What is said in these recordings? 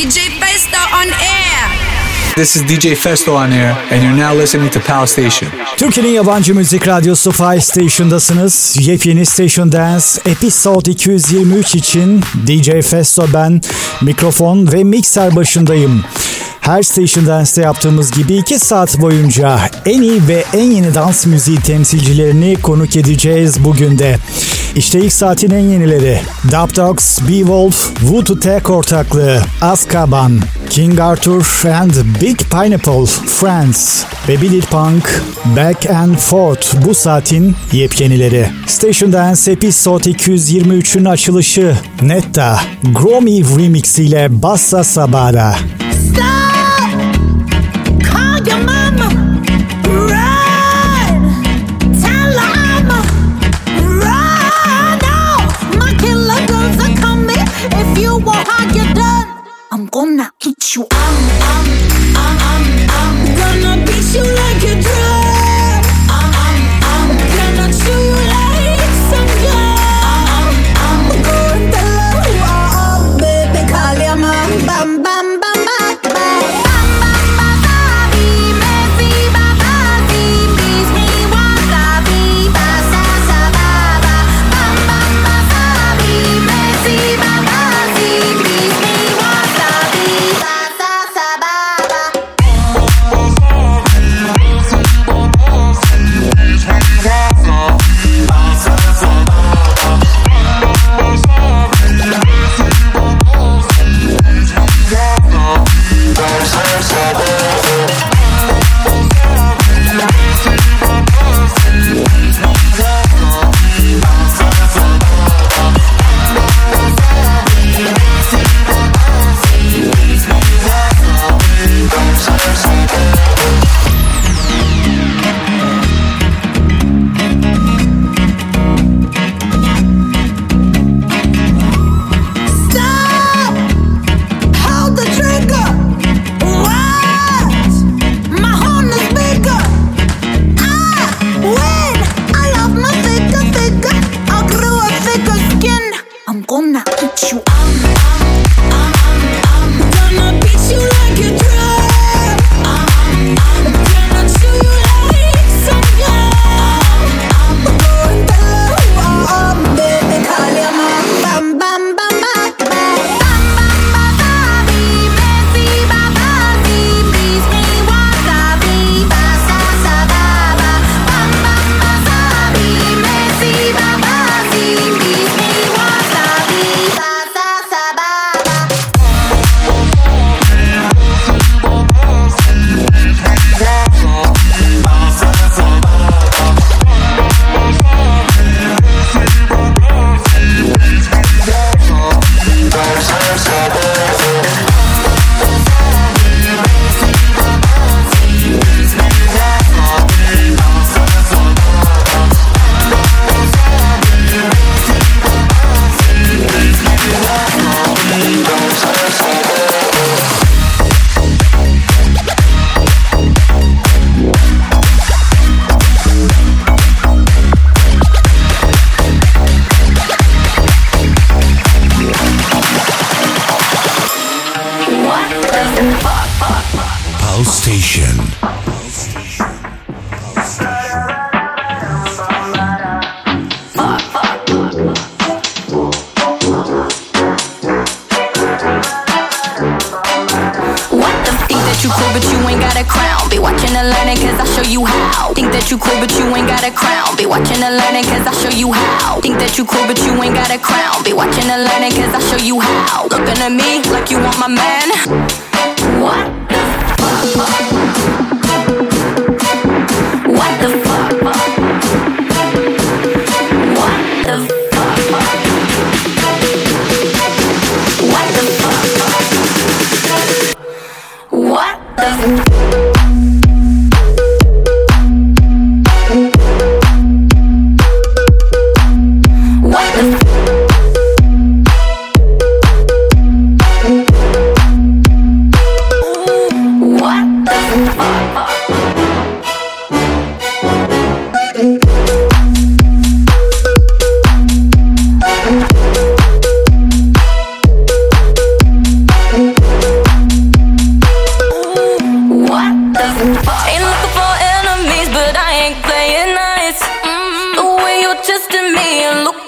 DJ Festo on air. This is DJ Festo on air and you're now listening to Pal Station. Türkiye'nin yabancı müzik radyosu Fire Station'dasınız. Yepyeni Station Dance Episode 223 için DJ Festo ben mikrofon ve mikser başındayım. Her Station Dance'te yaptığımız gibi 2 saat boyunca en iyi ve en yeni dans müziği temsilcilerini konuk edeceğiz bugün de. İşte ilk saatin en yenileri. Dub Dogs, Beowulf, Wu to Tek ortaklığı, Azkaban, King Arthur and Big Pineapple, Friends ve Billy Punk, Back and Forth bu saatin yepyenileri. Station Dance Episode 223'ün açılışı Netta, Gromy Remix ile Bassa Sabara. Call you. I'm,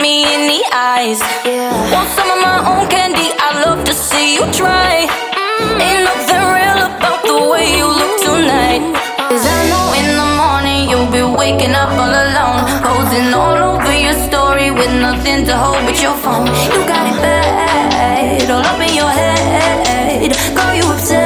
me in the eyes. Yeah. Want some of my own candy? I love to see you try. Mm. Ain't nothing real about the way you look tonight. Cause I know in the morning you'll be waking up all alone. Posing all over your story with nothing to hold but your phone. You got it bad, all up in your head. girl. you upset.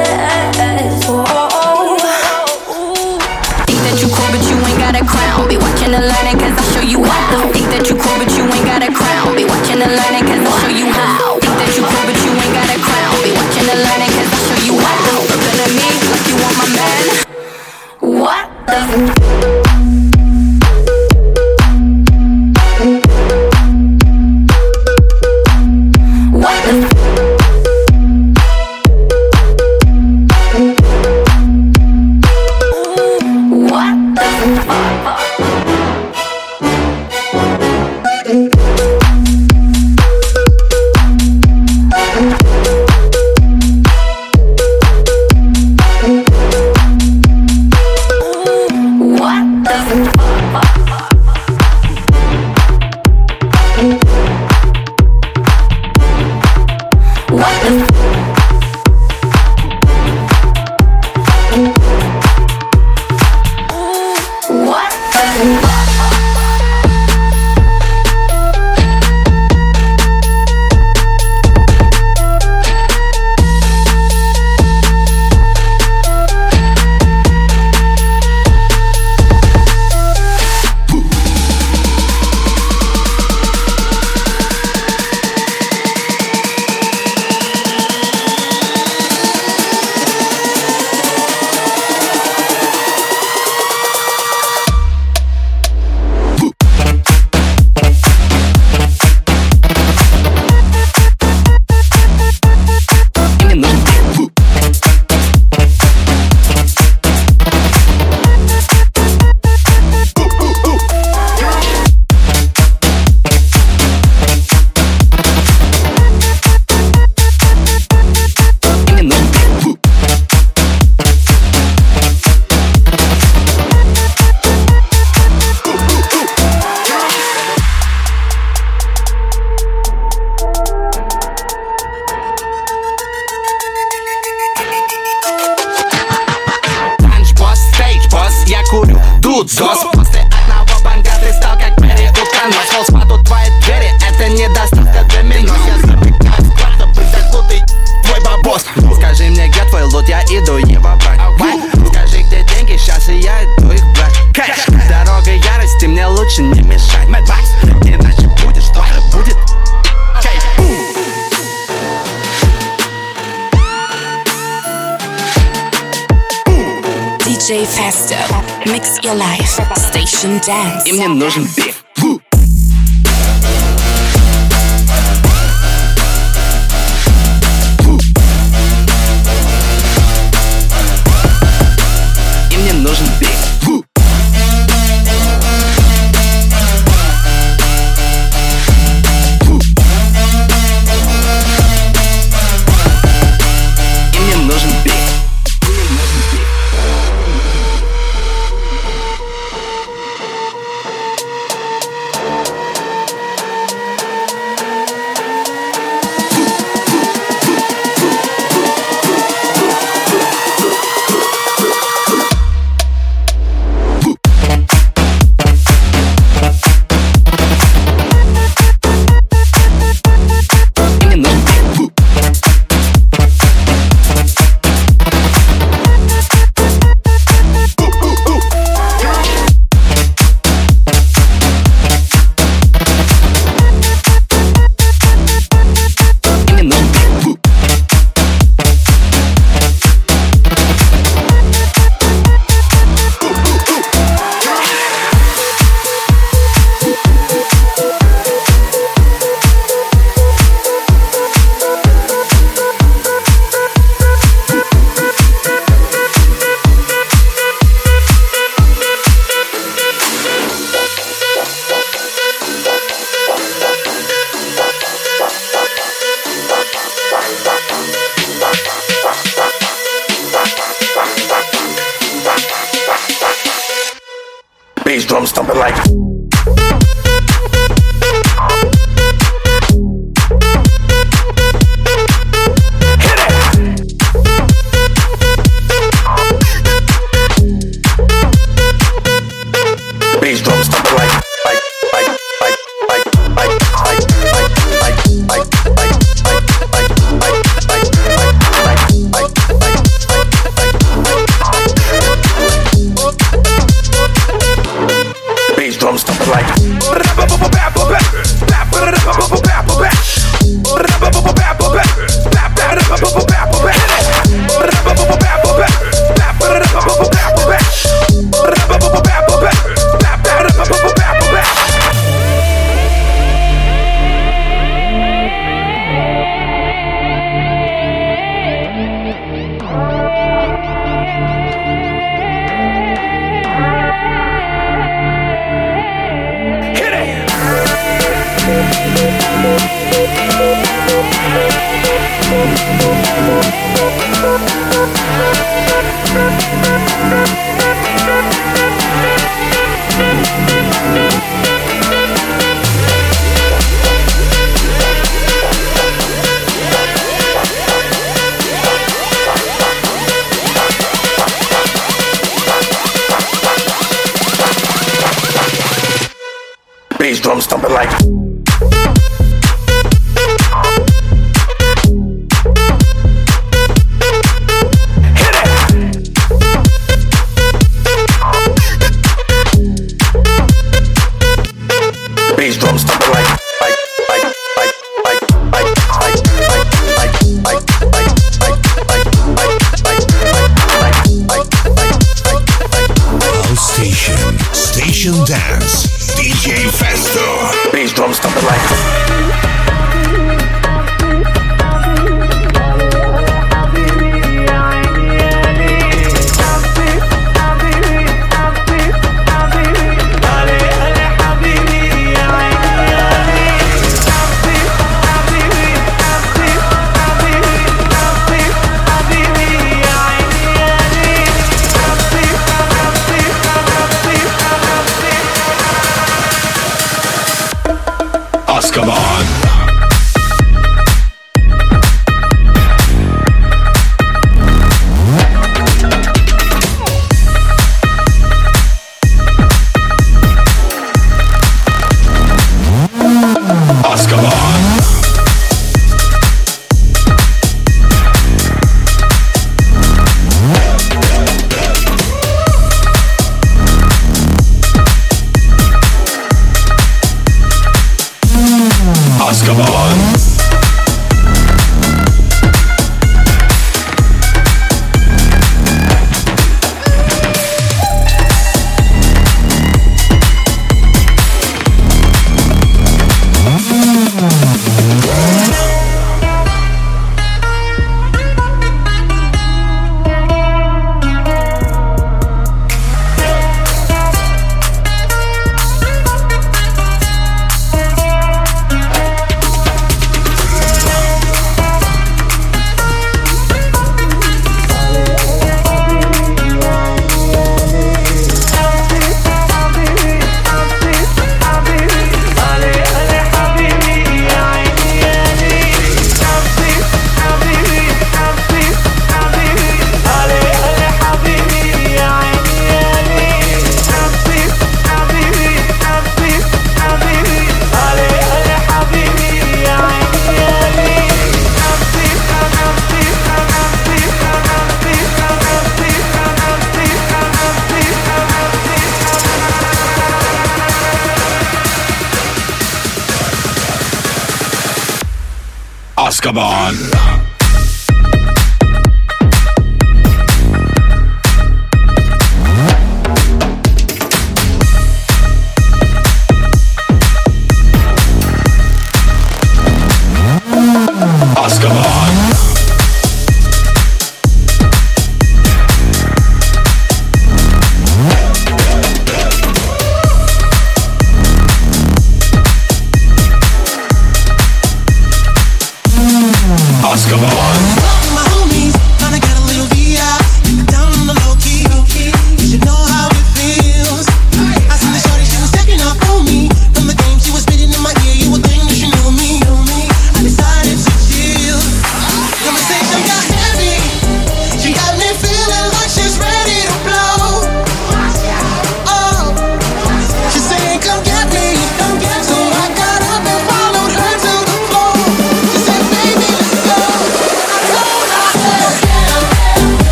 Come on!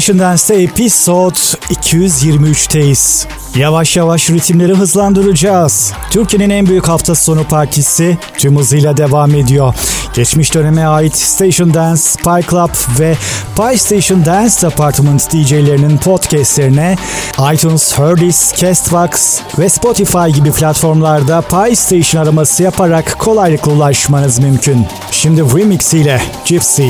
Station Dance'te episode 223'teyiz. Yavaş yavaş ritimleri hızlandıracağız. Türkiye'nin en büyük hafta sonu partisi tüm hızıyla devam ediyor. Geçmiş döneme ait Station Dance, Spy Club ve Pie Station Dance Department DJ'lerinin podcastlerine iTunes, Herdis, Castbox ve Spotify gibi platformlarda Pie Station araması yaparak kolaylıkla ulaşmanız mümkün. Şimdi remix ile Gypsy.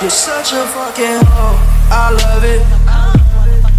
You're such a fucking hoe, I love it.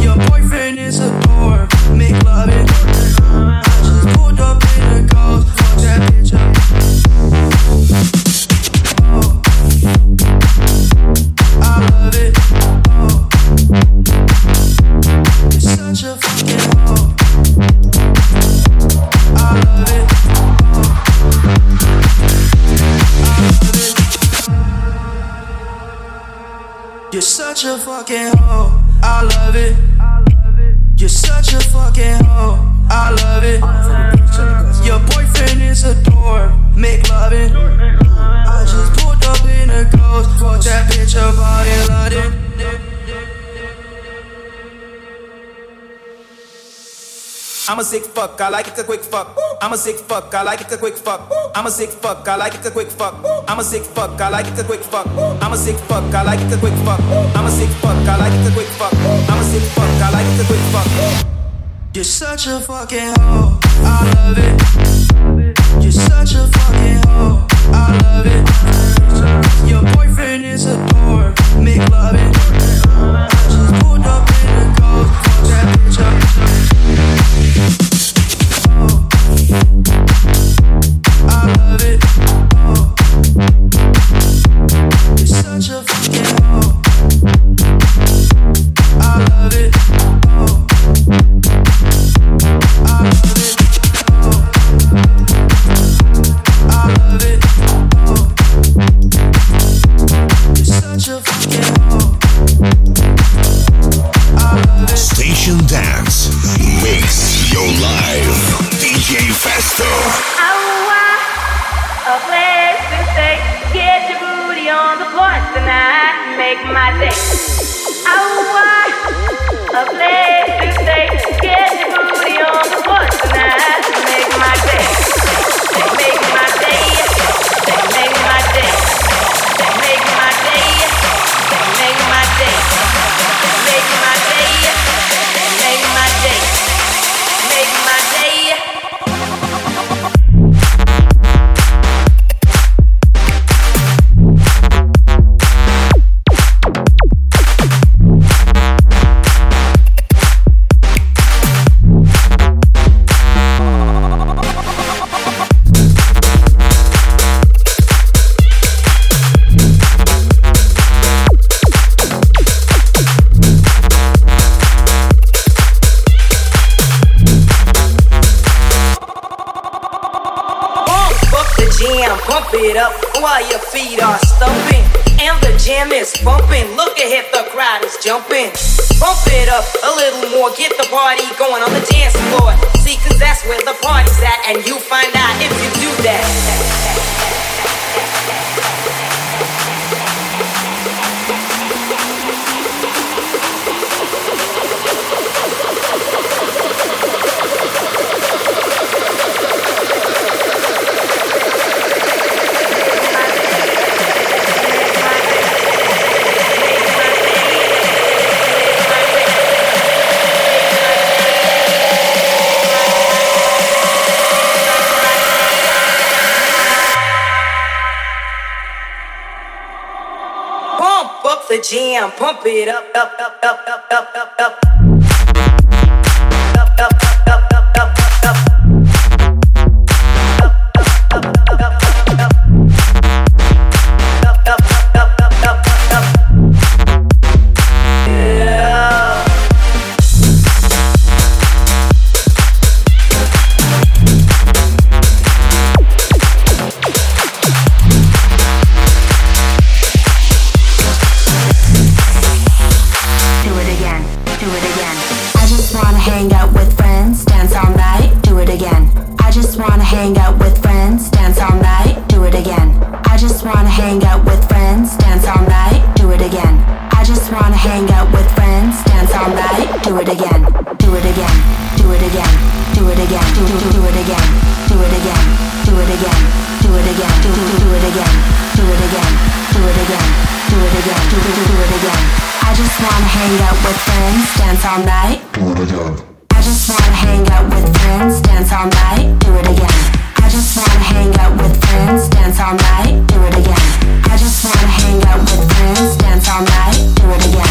Your boyfriend is a dork, a fucking hoe. I love it. You're such a fucking hoe. I love it. Your boyfriend is a dwarf, Make loving. I just pulled up in a ghost. Fuck that bitch up out in London. I'm a sick fuck, I like it a quick fuck. I'm a sick fuck, I like it a quick fuck. I'm a sick fuck, I like it a quick fuck. I'm a sick fuck, I like it a quick fuck. I'm a sick fuck, I like it a quick fuck. I'm a sick fuck, I like it a quick fuck. I'm a sick fuck, I like it a quick fuck. You're such a fucking hoe, I love it. You're such a fucking hoe, I love it. Your boyfriend and you bump it up, up. with the dance all night, do it again.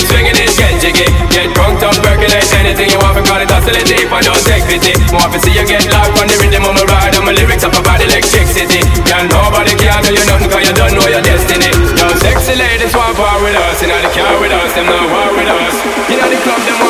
Keep swinging it, get jiggy. Get drunk, up, percolate anything you want. For call it oscillate and don't take pity. More to see you get locked on the rhythm of my ride. And my lyrics up about electricity. Girl, nobody can tell you nothing cause you don't know your destiny. Yo, sexy ladies want war with us. You know the car with us, them not war with us. You know the club, them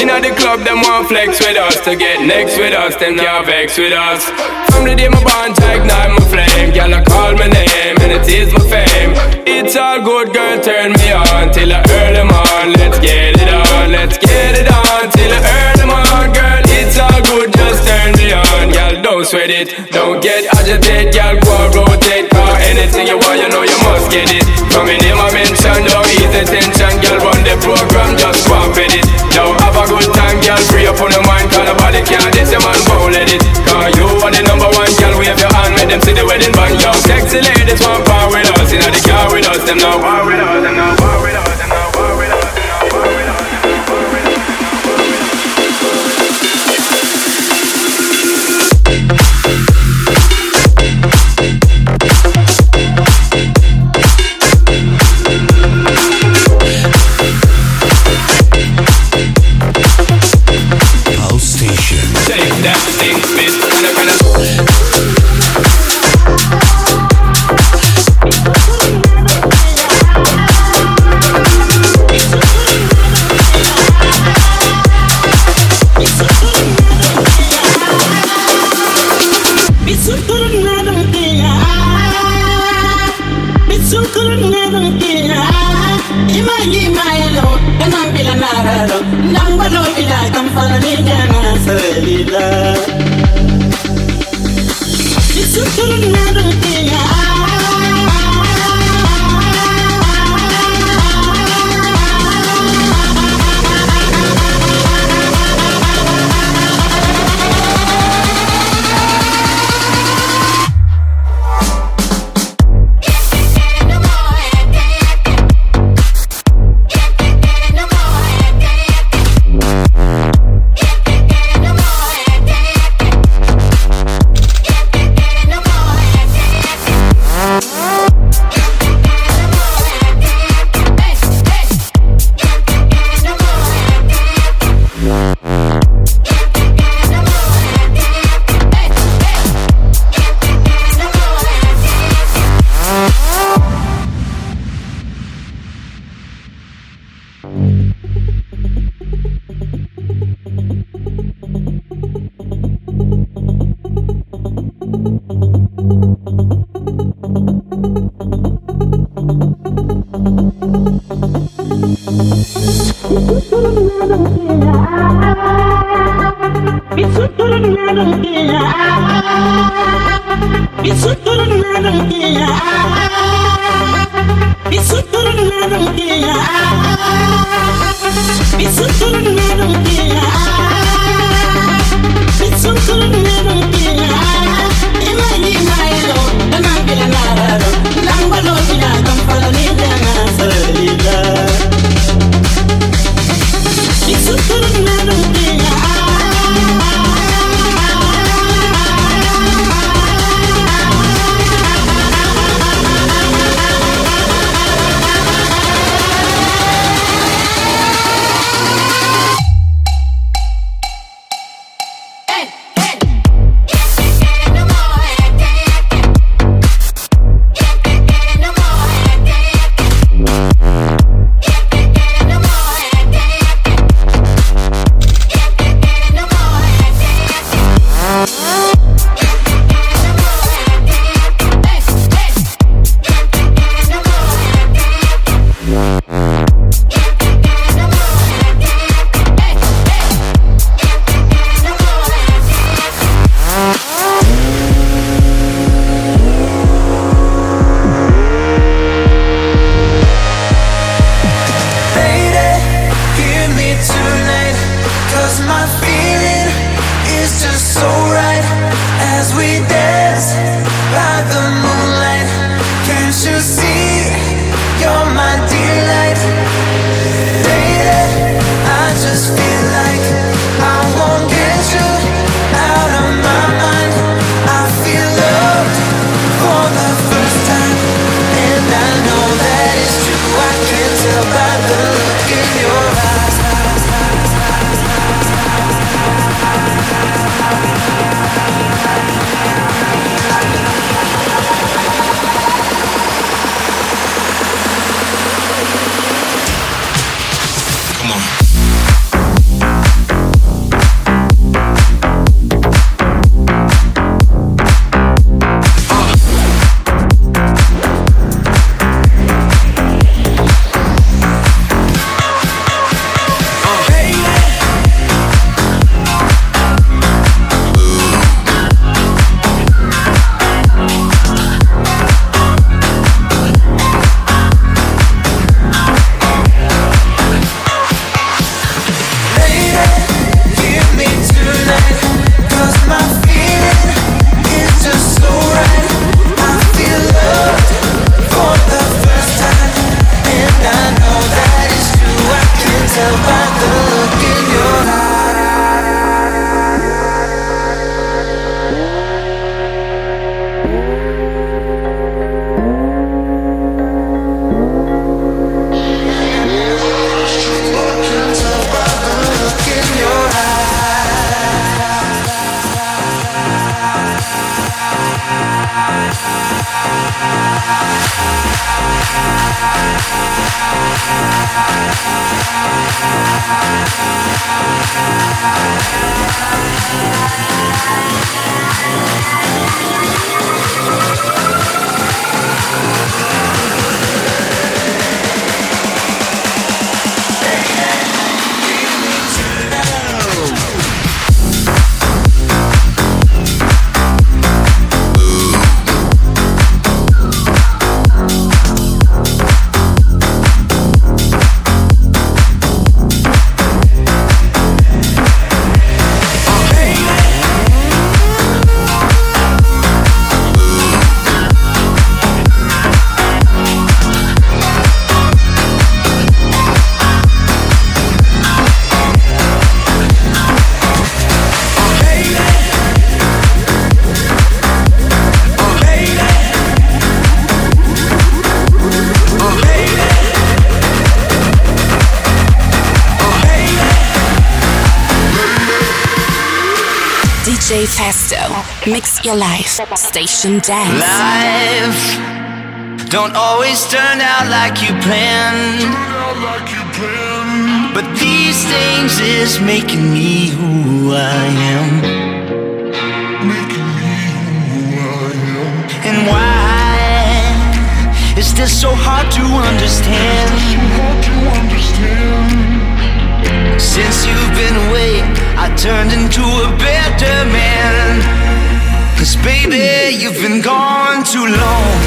Inna the club, them want flex with us. To get next with us, them can't vex with us. From the day my bond ignite my flame, girl, I call my name and it is my fame. It's all good, girl, turn me on till I earn them on. Let's get it on, let's get it on till I earn turn on, girl. Don't sweat it, don't get agitated, girl. Go rotate, car anything you want, you know you must get it. From in name I mention, ease the tension, girl. Run the program, just swap it. Yo, have a good time, girl. Free up on the mind, cause nobody can this, your man won't let it. Cause you are the number one, girl. Wave your hand, make them see the wedding band, yo. Sexy ladies want power with us, inna the car with us, them not war with us, them not It's Mix your life. Station Dance. Life don't always turn out like you planned. But these things is making me who I am. And why is this so hard to understand? Since you've been away, I turned into a better man. Cause baby, you've been gone too long.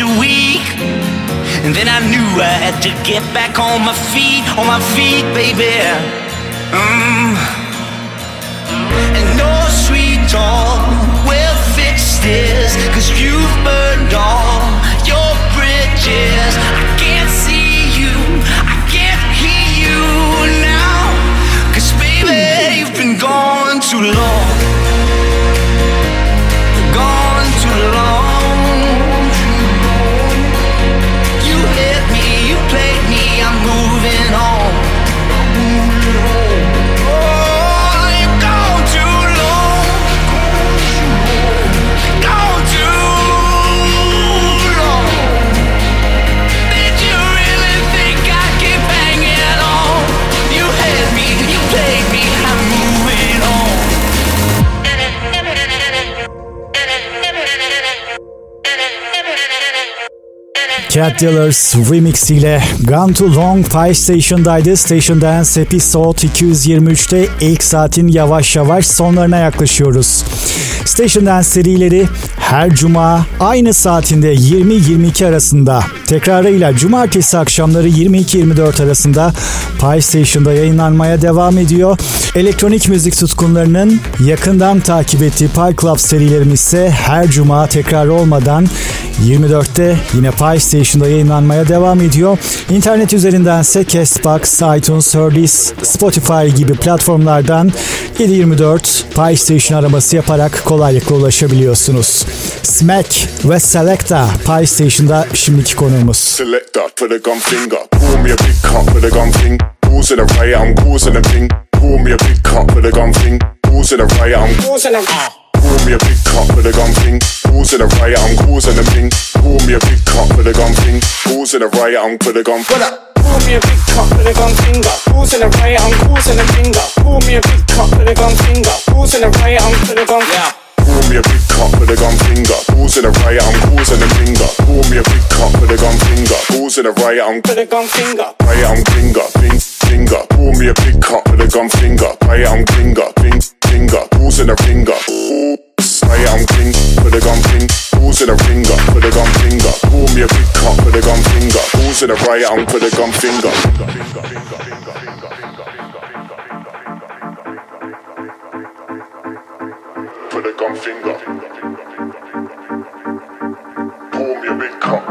Too weak. And then I knew I had to get back on my feet, on my feet, baby. Cat Dealers remix ile Gone Too Long Fire Station'daydı. Station Dance Episode 223'te ilk saatin yavaş yavaş sonlarına yaklaşıyoruz. Station Dance serileri her cuma aynı saatinde 20-22 arasında tekrarıyla cumartesi akşamları 22-24 arasında Pie Station'da yayınlanmaya devam ediyor. Elektronik müzik tutkunlarının yakından takip ettiği Pie Club serilerimiz ise her cuma tekrar olmadan 24'te yine Pie Station'da yayınlanmaya devam ediyor. İnternet üzerindense Castbox, iTunes, Herdis, Spotify gibi platformlardan 724 Pie Station araması yaparak kolaylıkla ulaşabiliyorsunuz. Smack ve Selecta Pie Station'da şimdiki konuğumuz. Selector for the gun finger. Pull me a big cup for the gun thing. Causing a riot, I'm causing a thing. Pull me a big riot, I'm causing a Pour me a big cup with a gun thing. Causing a riot, I'm causing a thing. Pour me a big cup with a gun thing. Causing a riot, I'm put a gun. What up? Pour me a big cup with a gun finger. Causing a riot, I'm causing a finger. Pour me a big cup with a gun finger. Causing a riot, I'm put a gun. Yeah. Me a big cup with a gun finger. Causing a riot, I'm causing a finger. Pour me a big cup with a gun finger. Causing a riot, I'm put a gun finger. Riot, I'm finger, fing, finger. Pour me a big cup with a gun finger. Riot, I'm finger, fing, finger. Causing a finger. Riot, I'm king with a gun fing. Causing a finger with a gun finger. Pour me a big cup with a gun finger. Causing a riot, I'm with a gun finger. for the gun finger. Pour me a big cup.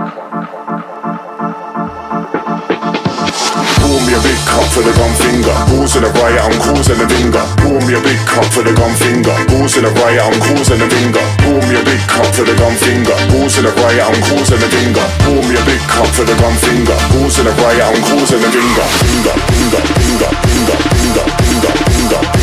Pour me a big cup for the gun finger. Causing a riot, I'm causing a finger. Pour me a big cup for the gun finger. Causing a riot, I'm causing a finger. Pour me a big cup for the gun finger. Causing a riot, I'm causing a finger. Pour me a big cup for the gun finger. Causing a riot, I'm causing a finger. Finger, finger, finger, finger, finger, finger, finger.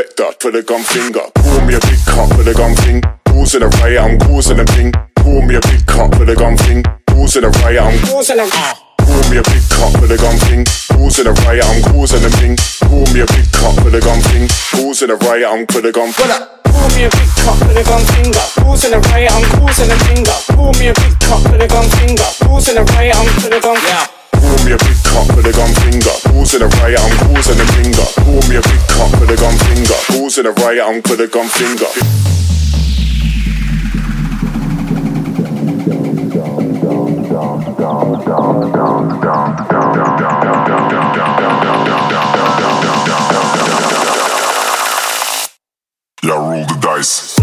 Selector for the gun finger. Pour me a big cup for the gun thing. Causing a riot, I'm causing a thing. Pour me a big cup for the gun thing. Causing a riot, I'm causing a. Pour me a big cup for the gun thing. Causing a riot, I'm causing a thing. Pour me a big cup for the gun thing. Causing a riot, I'm for the gun. Pour me a big cup for the gun finger. Causing a riot, I'm causing a finger. Pour me a big cup for the gun finger. Causing a riot, I'm for the gun. Yeah. Pour me a big cup with a gun finger. Causing a riot, I'm causing a finger. Pour me a big cup with a gun finger. Causing a riot, I'm with a gun finger. Yeah, roll the dice.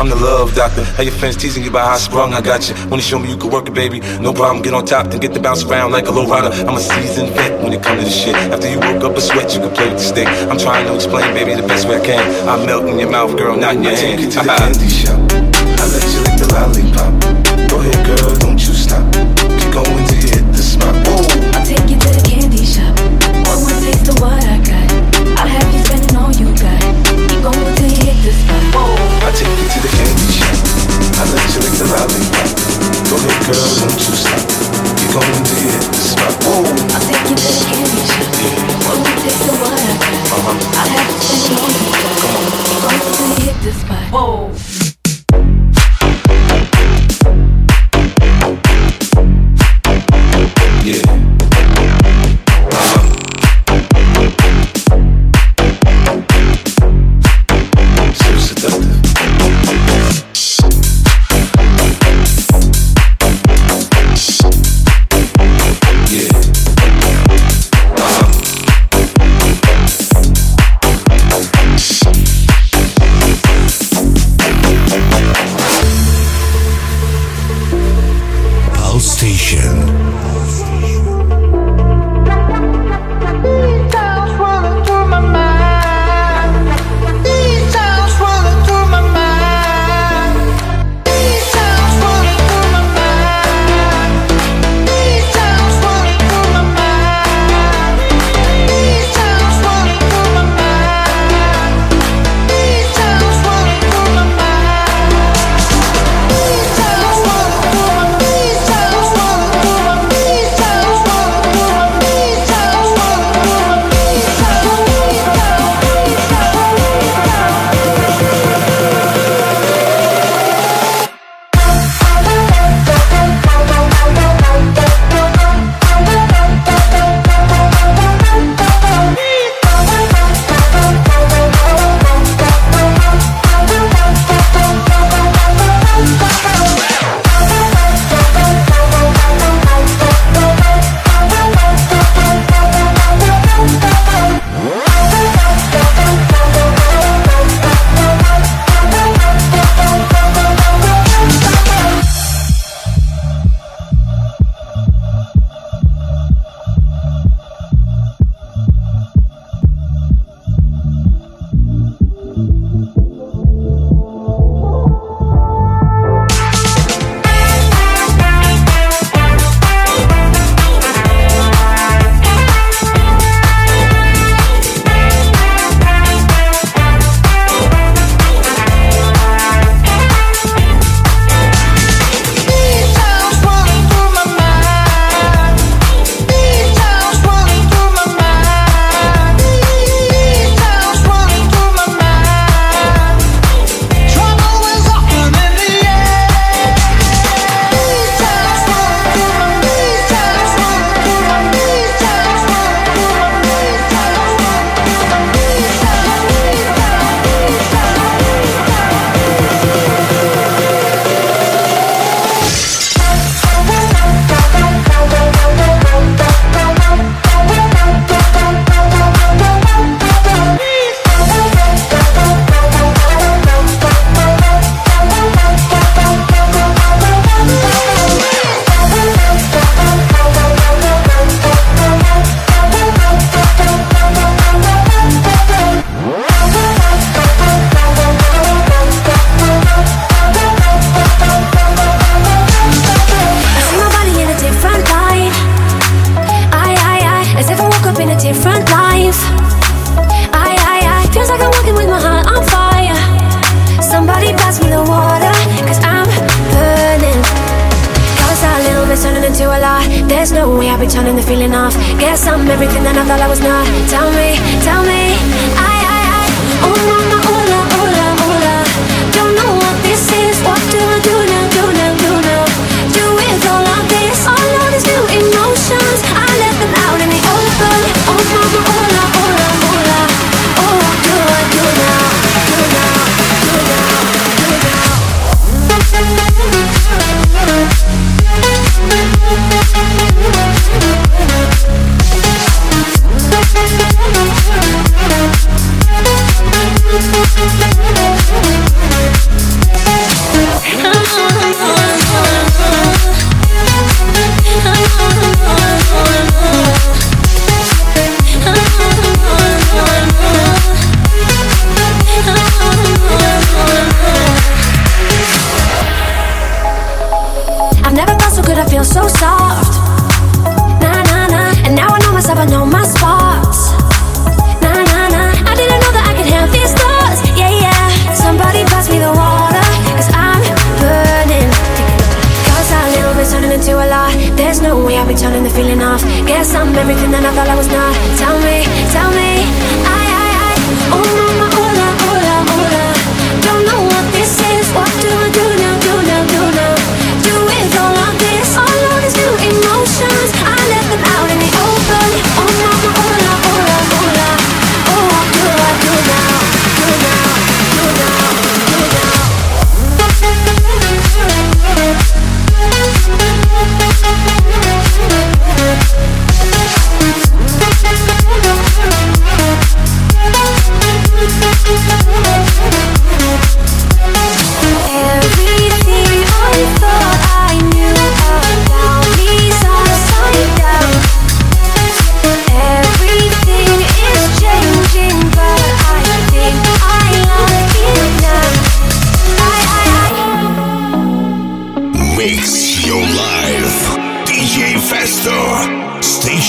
I'm the love doctor. How your friends teasing you about how I sprung, I got you. Wanna show me you can work it, baby? No problem, get on top, then get the bounce around like a low rider. I'm a seasoned vet when it comes to this shit. After you woke up a sweat, you can play with the stick. I'm trying to explain, baby, the best way I can. I'm melting your mouth, girl, not in your I hand. Take you to the candy shop. I let you lick the lollipop. Yeah.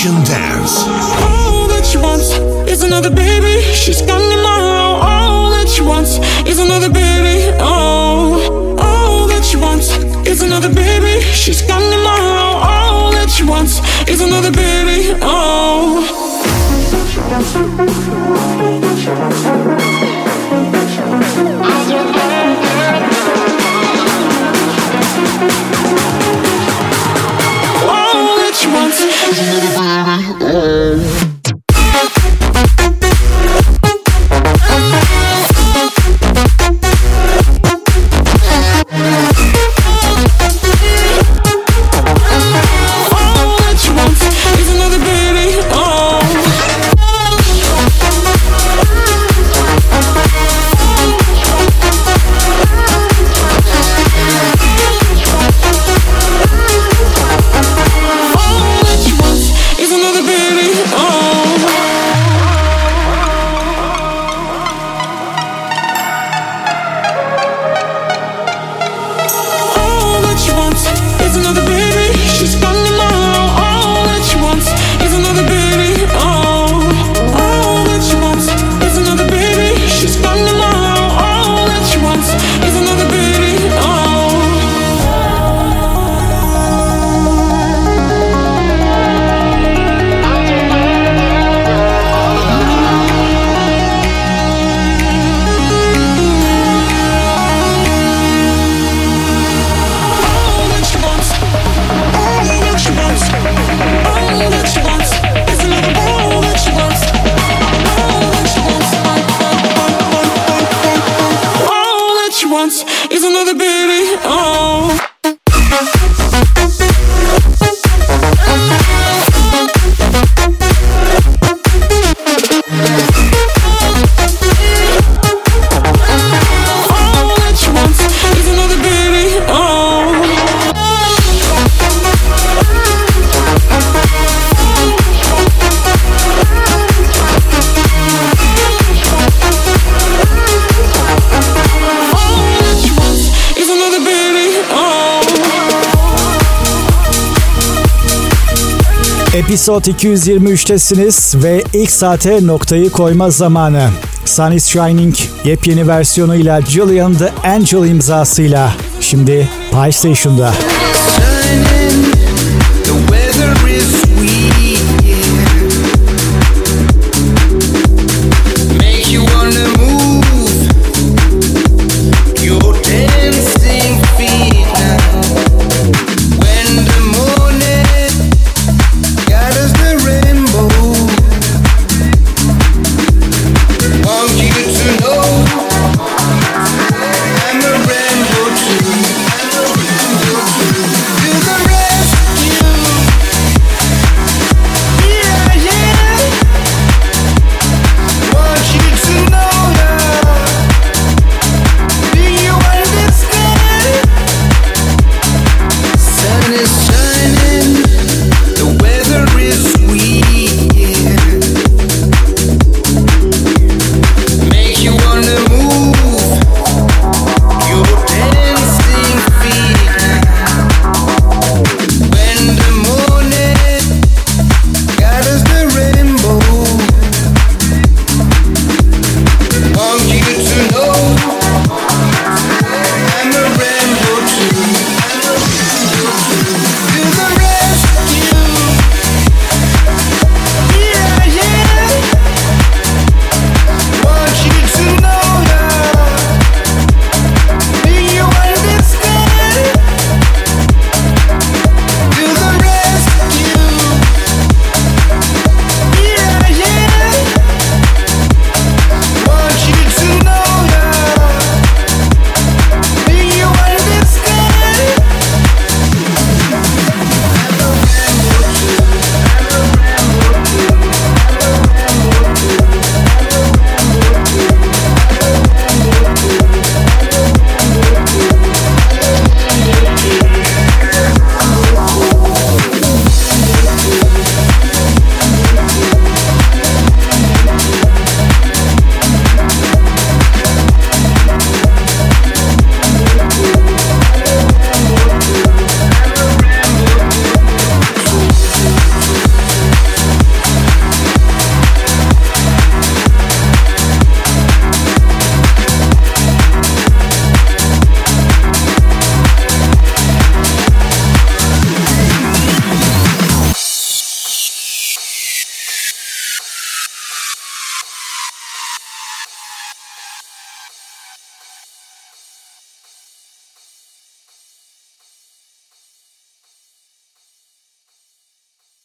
Station Dance. All that she wants is another baby. She's gone tomorrow. All that she wants is another baby. Oh, all that she wants is another baby. She's gone tomorrow. All that she wants is another baby. Oh. Uh... Episode 223'tesiniz ve ilk saate noktayı koyma zamanı. Sun is Shining yepyeni versiyonuyla Julian the Angel imzasıyla şimdi Pie. Shining.